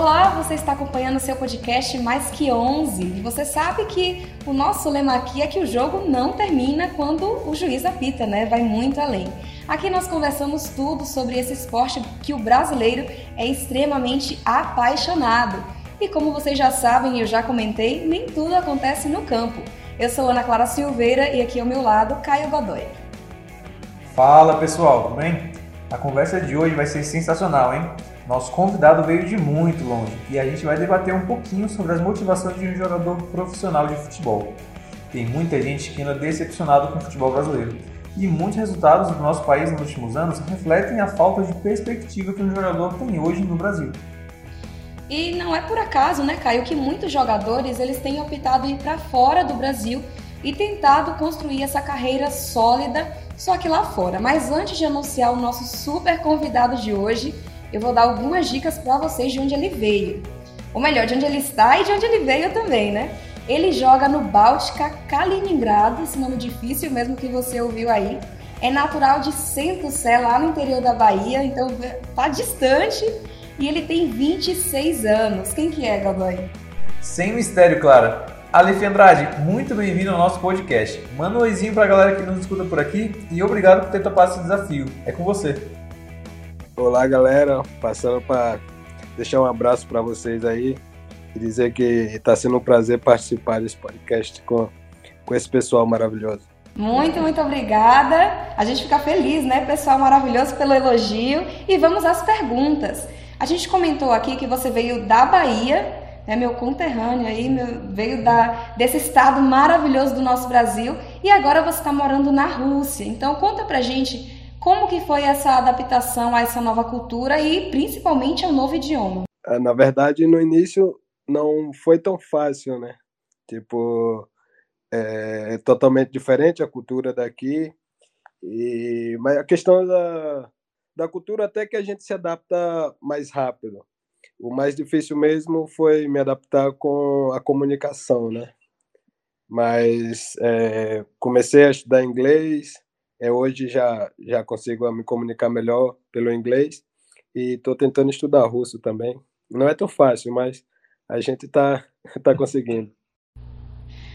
Olá, você está acompanhando o seu podcast Mais Que 11 e você sabe que o nosso lema aqui é que o jogo não termina quando o juiz apita, né? Vai muito além. Aqui nós conversamos tudo sobre esse esporte que o brasileiro é extremamente apaixonado. E como vocês já sabem eu já comentei, nem tudo acontece no campo. Eu sou Ana Clara Silveira e aqui ao meu lado, Caio Godoy. Fala pessoal, tudo bem? A conversa de hoje vai ser sensacional, hein? Nosso convidado veio de muito longe e a gente vai debater um pouquinho sobre as motivações de um jogador profissional de futebol. Tem muita gente que anda decepcionado com o futebol brasileiro e muitos resultados do nosso país nos últimos anos refletem a falta de perspectiva que um jogador tem hoje no Brasil. E não é por acaso, né, Caio, que muitos jogadores eles têm optado ir para fora do Brasil e tentado construir essa carreira sólida só que lá fora. Mas antes de anunciar o nosso super convidado de hoje, eu vou dar algumas dicas para vocês de onde ele veio. Ou melhor, de onde ele está e de onde ele veio também, né? Ele joga no Báltica Kaliningrado, esse nome difícil mesmo que você ouviu aí. É natural de Centro-Sé, lá no interior da Bahia, então tá distante. E ele tem 26 anos. Quem que é, Godoy? Sem mistério, Clara. Aleph Andrade, muito bem-vindo ao nosso podcast. Manda um oizinho pra galera que nos escuta por aqui e obrigado por ter topado esse desafio. É com você. Olá, galera. Passando para deixar um abraço para vocês aí e dizer que está sendo um prazer participar desse podcast com, com esse pessoal maravilhoso. Muito, muito obrigada. A gente fica feliz, né, pessoal maravilhoso, pelo elogio. E vamos às perguntas. A gente comentou aqui que você veio da Bahia, é meu conterrâneo aí, meu, veio da, desse estado maravilhoso do nosso Brasil e agora você está morando na Rússia. Então conta pra gente como que foi essa adaptação a essa nova cultura e principalmente ao novo idioma? Ah, na verdade, no início não foi tão fácil, né? Tipo, é, é totalmente diferente a cultura daqui. E, mas a questão da, da cultura até que a gente se adapta mais rápido. O mais difícil mesmo foi me adaptar com a comunicação, né? Mas é, comecei a estudar inglês, é, hoje já, já consigo me comunicar melhor pelo inglês e estou tentando estudar russo também. Não é tão fácil, mas a gente está tá conseguindo.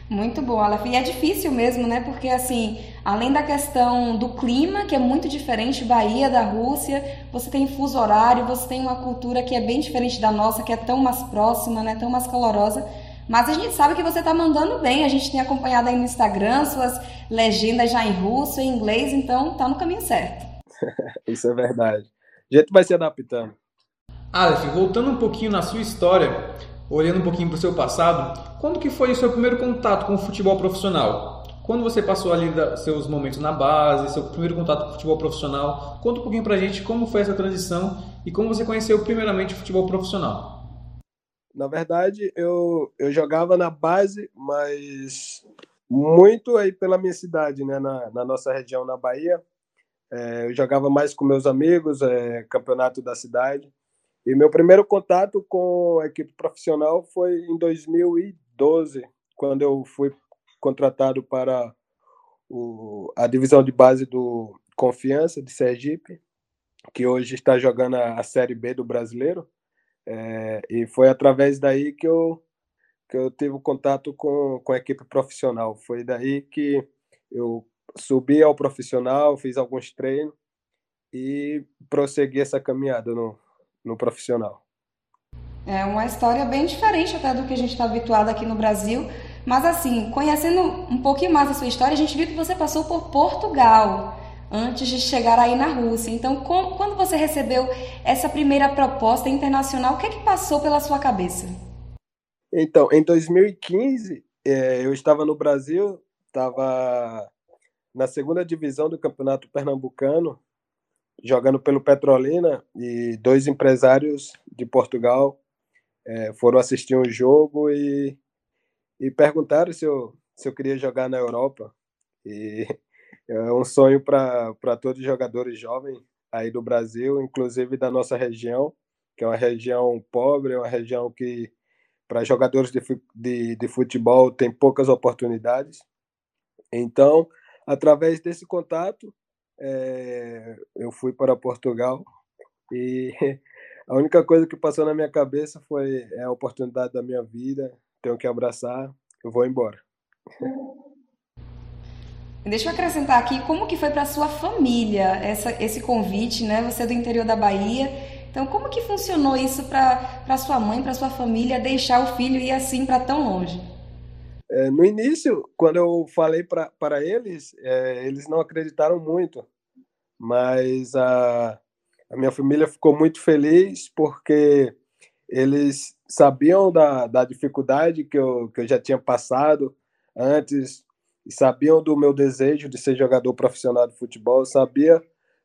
Muito bom, Aleph. E é difícil mesmo, né? Porque, assim, além da questão do clima, que é muito diferente, Bahia da Rússia, você tem fuso horário, você tem uma cultura que é bem diferente da nossa, que é tão mais próxima, né? Tão mais calorosa. Mas a gente sabe que você está mandando bem. A gente tem acompanhado aí no Instagram suas legendas já em russo, em inglês, então está no caminho certo. Isso é verdade. A gente vai se adaptando. Aleph, voltando um pouquinho na sua história, olhando um pouquinho para o seu passado, quando que foi o seu primeiro contato com o futebol profissional? Quando você passou ali da, seus momentos na base, seu primeiro contato com o futebol profissional, conta um pouquinho para a gente como foi essa transição e como você conheceu primeiramente o futebol profissional. Na verdade, eu, eu jogava na base, mas muito aí pela minha cidade, né, na, na nossa região, na Bahia. É, eu jogava mais com meus amigos, é, campeonato da cidade. E meu primeiro contato com a equipe profissional foi em 2012, quando eu fui contratado para o, a divisão de base do Confiança de Sergipe, que hoje está jogando a, a Série B do Brasileiro. É, e foi através daí que eu, que eu tive contato com, com a equipe profissional. Foi daí que eu subi ao profissional, fiz alguns treinos e prossegui essa caminhada no, no profissional. É uma história bem diferente até do que a gente está habituado aqui no Brasil. Mas assim, conhecendo um pouquinho mais a sua história, a gente viu que você passou por Portugal antes de chegar aí na Rússia. Então, com, quando você recebeu essa primeira proposta internacional, o que é que passou pela sua cabeça? Então, em 2015, é, eu estava no Brasil, estava na segunda divisão do Campeonato Pernambucano, jogando pelo Petrolina, e dois empresários de Portugal é, foram assistir um jogo e, e perguntaram se eu, se eu queria jogar na Europa. E é um sonho para todos os jogadores jovens aí do Brasil, inclusive da nossa região, que é uma região pobre, é uma região que para jogadores de, de, de futebol tem poucas oportunidades. Então, através desse contato, é, eu fui para Portugal e A única coisa que passou na minha cabeça foi é a oportunidade da minha vida, tenho que abraçar, eu vou embora. Deixa eu acrescentar aqui como que foi para sua família essa, esse convite, né? Você é do interior da Bahia, então como que funcionou isso para sua mãe, para sua família deixar o filho ir assim para tão longe? É, no início, quando eu falei para eles, é, eles não acreditaram muito, mas a, a minha família ficou muito feliz porque eles sabiam da, da dificuldade que eu, que eu já tinha passado antes e sabiam do meu desejo de ser jogador profissional de futebol, sabia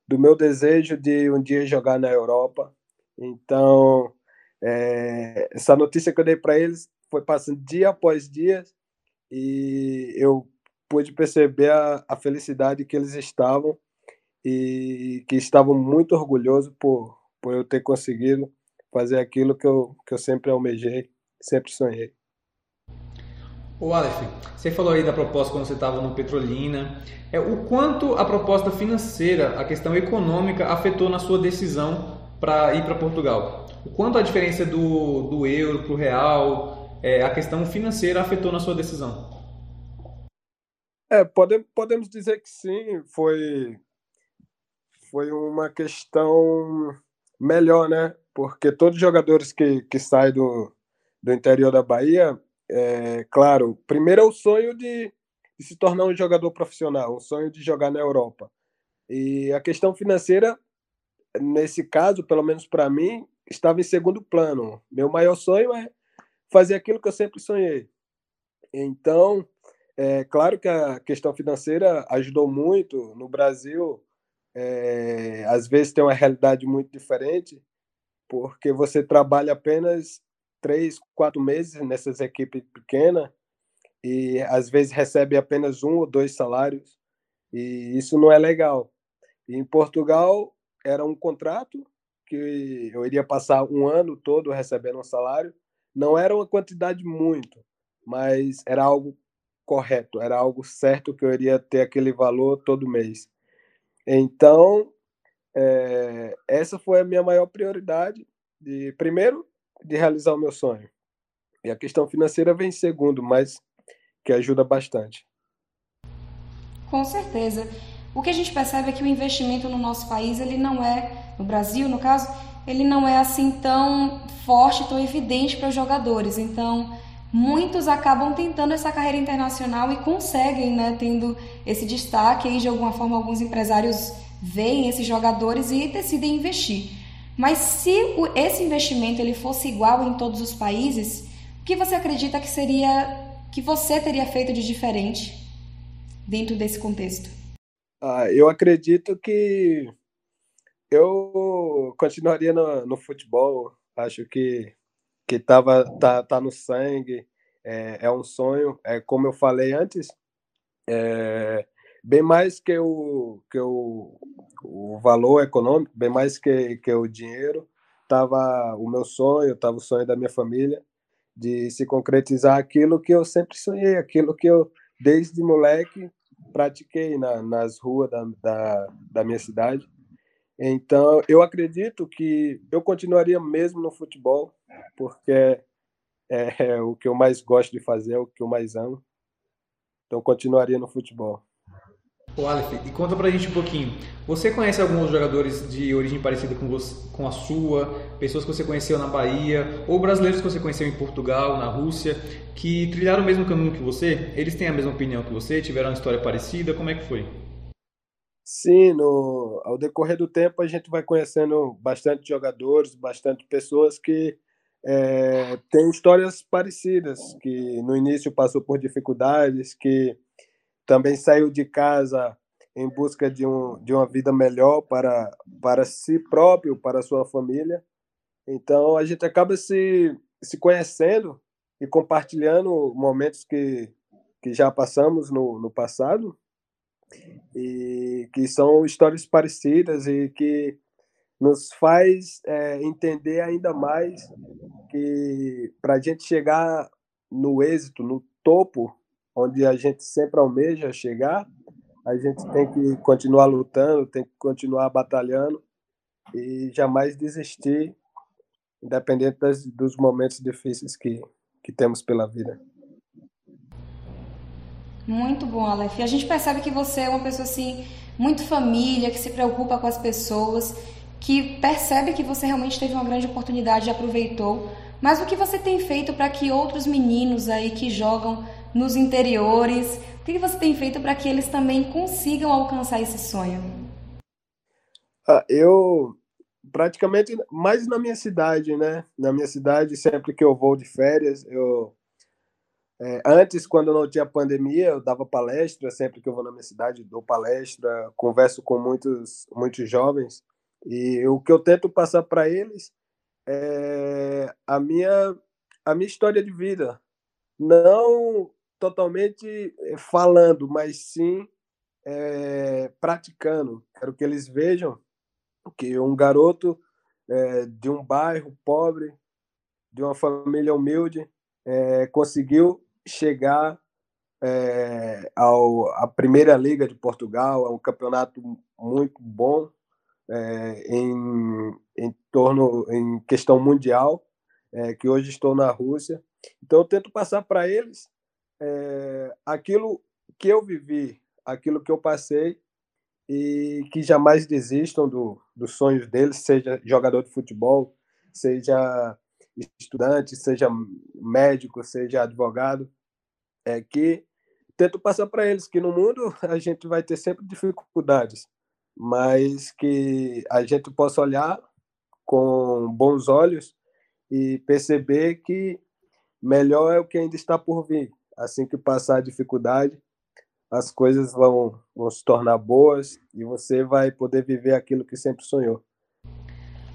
do meu desejo de um dia jogar na Europa. Então, é, essa notícia que eu dei para eles foi passando dia após dia e eu pude perceber a, a felicidade que eles estavam e que estavam muito orgulhosos por, por eu ter conseguido fazer aquilo que eu, que eu sempre almejei, sempre sonhei. O Aleph, você falou aí da proposta quando você estava no Petrolina. É, o quanto a proposta financeira, a questão econômica, afetou na sua decisão para ir para Portugal? O quanto a diferença do, do euro para o real, é, a questão financeira afetou na sua decisão? É, pode, podemos dizer que sim, foi, foi uma questão melhor, né? Porque todos os jogadores que, que saem do, do interior da Bahia é, claro, primeiro é o sonho de, de, se tornar um jogador profissional, o sonho de jogar na Europa. E a questão financeira, nesse caso, pelo menos para mim, estava em segundo plano. Meu maior sonho é fazer aquilo que eu sempre sonhei. Então, é claro que a questão financeira ajudou muito. No Brasil, é, às vezes tem uma realidade muito diferente, porque você trabalha apenas três, quatro meses nessas equipes pequenas e às vezes recebe apenas um ou dois salários e isso não é legal. E em Portugal era um contrato que eu iria passar um ano todo recebendo um salário. Não era uma quantidade muito, mas era algo correto, era algo certo que eu iria ter aquele valor todo mês. Então, é, essa foi a minha maior prioridade. De, primeiro, de realizar o meu sonho. E a questão financeira vem em segundo, mas que ajuda bastante. Com certeza. O que a gente percebe é que o investimento no nosso país, ele não é, no Brasil, no caso, ele não é assim tão forte, tão evidente para os jogadores. Então, muitos acabam tentando essa carreira internacional e conseguem, né, tendo esse destaque. E de alguma forma, alguns empresários veem esses jogadores e decidem investir. Mas se esse investimento ele fosse igual em todos os países, o que você acredita que seria que você teria feito de diferente dentro desse contexto? Ah, eu acredito que eu continuaria no, no futebol. Acho que que tava tá, tá no sangue. É, é um sonho. É como eu falei antes. É, bem mais que o que o, o valor econômico, bem mais que, que o dinheiro, estava o meu sonho, estava o sonho da minha família de se concretizar aquilo que eu sempre sonhei, aquilo que eu desde moleque pratiquei na, nas ruas da, da, da minha cidade. Então, eu acredito que eu continuaria mesmo no futebol, porque é, é, o que eu mais gosto de fazer, é o que eu mais amo. Então, continuaria no futebol. Ô Aleph, e conta pra gente um pouquinho. Você conhece alguns jogadores de origem parecida com, você, com a sua, pessoas que você conheceu na Bahia, ou brasileiros que você conheceu em Portugal, na Rússia, que trilharam o mesmo caminho que você? Eles têm a mesma opinião que você? Tiveram uma história parecida? Como é que foi? Sim, no, ao decorrer do tempo a gente vai conhecendo bastante jogadores, bastante pessoas que é, têm histórias parecidas, que no início passou por dificuldades, que também saiu de casa em busca de, um, de uma vida melhor para, para si próprio, para sua família. Então, a gente acaba se, se conhecendo e compartilhando momentos que, que já passamos no, no passado e que são histórias parecidas e que nos faz é, entender ainda mais que para a gente chegar no êxito, no topo onde a gente sempre almeja chegar, a gente tem que continuar lutando, tem que continuar batalhando e jamais desistir independente das, dos momentos difíceis que, que temos pela vida. Muito bom, Aleph. A gente percebe que você é uma pessoa assim muito família, que se preocupa com as pessoas, que percebe que você realmente teve uma grande oportunidade e aproveitou. Mas o que você tem feito para que outros meninos aí que jogam nos interiores, o que você tem feito para que eles também consigam alcançar esse sonho? Ah, eu praticamente mais na minha cidade, né? Na minha cidade, sempre que eu vou de férias, eu é, antes, quando não tinha pandemia, eu dava palestra, sempre que eu vou na minha cidade, dou palestra, converso com muitos, muitos jovens, e o que eu tento passar para eles é a minha, a minha história de vida. Não totalmente falando, mas sim é, praticando. Quero que eles vejam que um garoto é, de um bairro pobre, de uma família humilde, é, conseguiu chegar é, ao, à Primeira Liga de Portugal, é um campeonato muito bom em, em torno em questão mundial, que hoje estou na Rússia. Então eu tento passar para eles é, aquilo que eu vivi, aquilo que eu passei e que jamais desistam do, dos sonhos deles, seja jogador de futebol, seja estudante, seja médico, seja advogado, é que tento passar para eles que no mundo a gente vai ter sempre dificuldades, mas que a gente possa olhar com bons olhos e perceber que melhor é o que ainda está por vir. Assim que passar a dificuldade, as coisas vão, vão se tornar boas e você vai poder viver aquilo que sempre sonhou.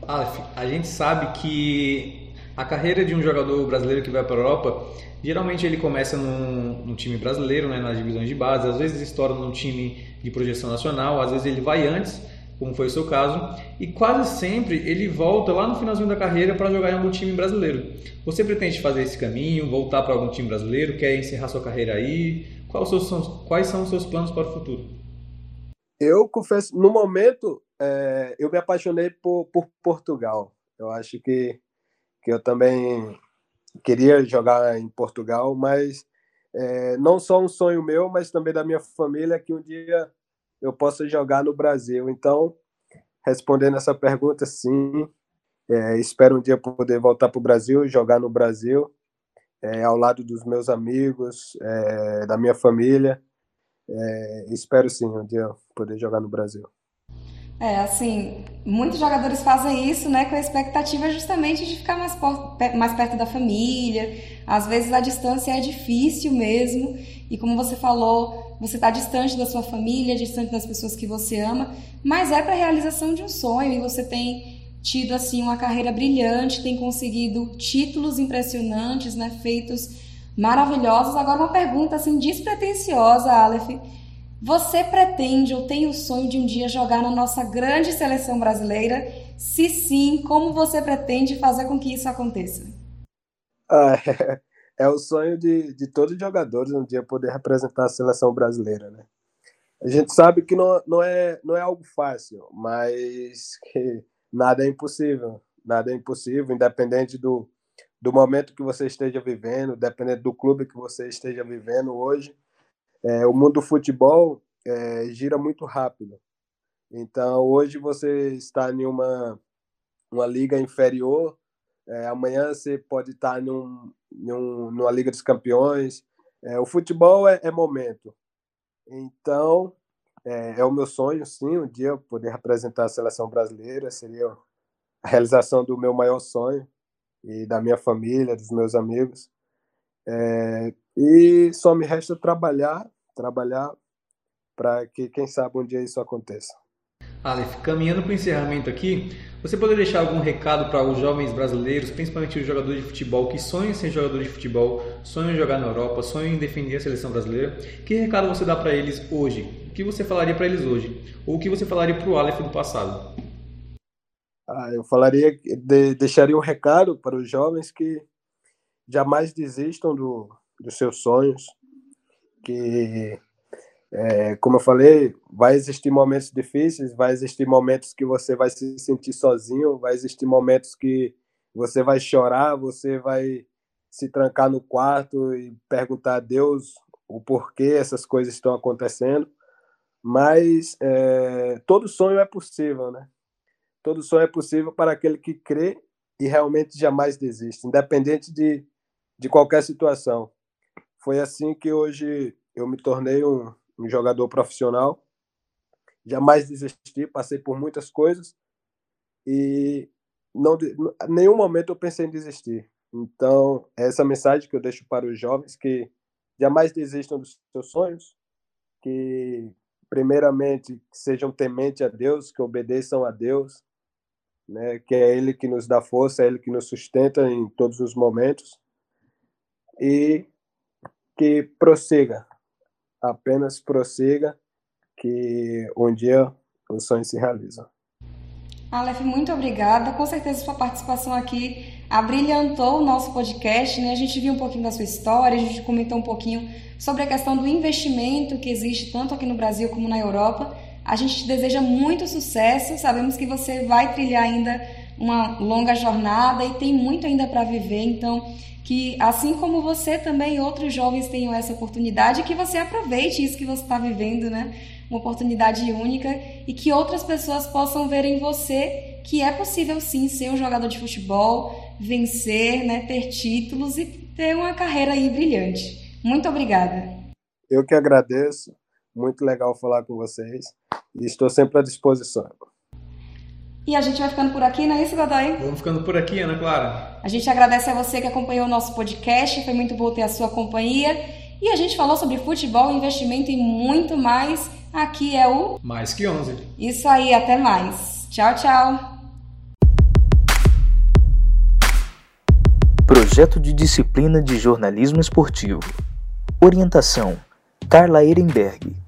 Aleph, a gente sabe que a carreira de um jogador brasileiro que vai para a Europa, geralmente ele começa num, num, time brasileiro, né, nas divisões de base, às vezes estoura num time de projeção nacional, às vezes ele vai antes, como foi o seu caso, e quase sempre ele volta lá no finalzinho da carreira para jogar em algum time brasileiro. Você pretende fazer esse caminho, voltar para algum time brasileiro, quer encerrar sua carreira aí? Quais são, quais são os seus planos para o futuro? Eu confesso, no momento, é, eu me apaixonei por, por Portugal. Eu acho que, que eu também queria jogar em Portugal, mas é, não só um sonho meu, mas também da minha família, que um dia eu possa jogar no Brasil. Então, respondendo essa pergunta, sim, é, espero um dia poder voltar para o Brasil, jogar no Brasil é, ao lado dos meus amigos, é, da minha família. É, espero sim um dia poder jogar no Brasil. É, assim, muitos jogadores fazem isso, né, com a expectativa justamente de ficar mais, mais perto da família. Às vezes a distância é difícil mesmo, e como você falou, você está distante da sua família, distante das pessoas que você ama, mas é para a realização de um sonho e você tem tido assim uma carreira brilhante, tem conseguido títulos impressionantes, né, feitos maravilhosos. Agora uma pergunta assim despretensiosa, Aleph. Você pretende ou tem o sonho de um dia jogar na nossa grande seleção brasileira? Se sim, como você pretende fazer com que isso aconteça? Ah, é, é, o sonho de, de todos os jogadores um dia poder representar a seleção brasileira, né? A gente sabe que não, não, é, não é algo fácil, mas que nada é impossível. Nada é impossível, independente do, do momento que você esteja vivendo, independente do clube que você esteja vivendo hoje. É, o mundo do futebol é, gira muito rápido. Então, hoje você está em uma, uma liga inferior, é, amanhã você pode estar num, num, numa Liga dos Campeões. É, o futebol é, é momento. Então, é, é, o meu sonho, sim, um dia poder representar a seleção brasileira. Seria a realização do meu maior sonho e da minha família, dos meus amigos. É, e só me resta trabalhar, trabalhar para que, quem sabe, um dia isso aconteça. Aleph, caminhando para o encerramento aqui, você poderia deixar algum recado para os jovens brasileiros, principalmente os jogadores de futebol que sonham em ser jogador de futebol, sonham em jogar na Europa, sonham em defender a seleção brasileira? Que recado você dá para eles hoje? O que você falaria para eles hoje? Ou o que você falaria para o Aleph do passado? Ah, eu falaria, de, deixaria um recado para os jovens que jamais desistam do, dos seus sonhos, que é, como eu falei, vai existir momentos difíceis, vai existir momentos que você vai se sentir sozinho, vai existir momentos que você vai chorar, você vai se trancar no quarto e perguntar a Deus o porquê essas coisas estão acontecendo. Mas é, todo sonho é possível, né? Todo sonho é possível para aquele que crê e realmente jamais desiste, independente de, de qualquer situação. Foi assim que hoje eu me tornei um, um jogador profissional. Jamais desisti, passei por muitas coisas e não, nenhum momento eu pensei em desistir. Então, é essa mensagem que eu deixo para os jovens que jamais desistam dos seus sonhos, que primeiramente sejam tementes a Deus, que obedeçam a Deus, né, que é Ele que nos dá força, é Ele que nos sustenta em todos os momentos, e que prossiga, apenas prossiga, que um dia os sonhos se realizam. Aleph, muito obrigada. Com certeza sua participação aqui abrilhantou o nosso podcast, né? A gente viu um pouquinho da sua história, a gente comentou um pouquinho sobre a questão do investimento que existe tanto aqui no Brasil como na Europa. A gente te deseja muito sucesso, sabemos que você vai trilhar ainda uma longa jornada e tem muito ainda para viver, então que assim como você também outros jovens tenham essa oportunidade, que você aproveite isso que você está vivendo, né? Uma oportunidade única e que outras pessoas possam ver em você que é possível sim ser um jogador de futebol, vencer, né, ter títulos e ter uma carreira aí brilhante. Muito obrigada. Eu que agradeço. Muito legal falar com vocês e estou sempre à disposição. E a gente vai ficando por aqui, não é isso, Godoy? Vamos ficando por aqui, Ana Clara. A gente agradece a você que acompanhou o nosso podcast, foi muito bom ter a sua companhia. E a gente falou sobre futebol, investimento e muito mais. Aqui é o Mais que 11. Isso aí, até mais. Tchau, tchau. Projeto de Disciplina de Jornalismo Esportivo. Orientação: Carla Ehrenberg.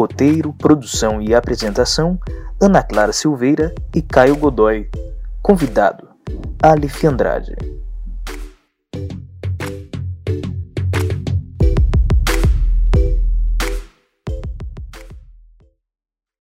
Roteiro, produção e apresentação: Ana Clara Silveira e Caio Godoy. Convidado: Alif Andrade.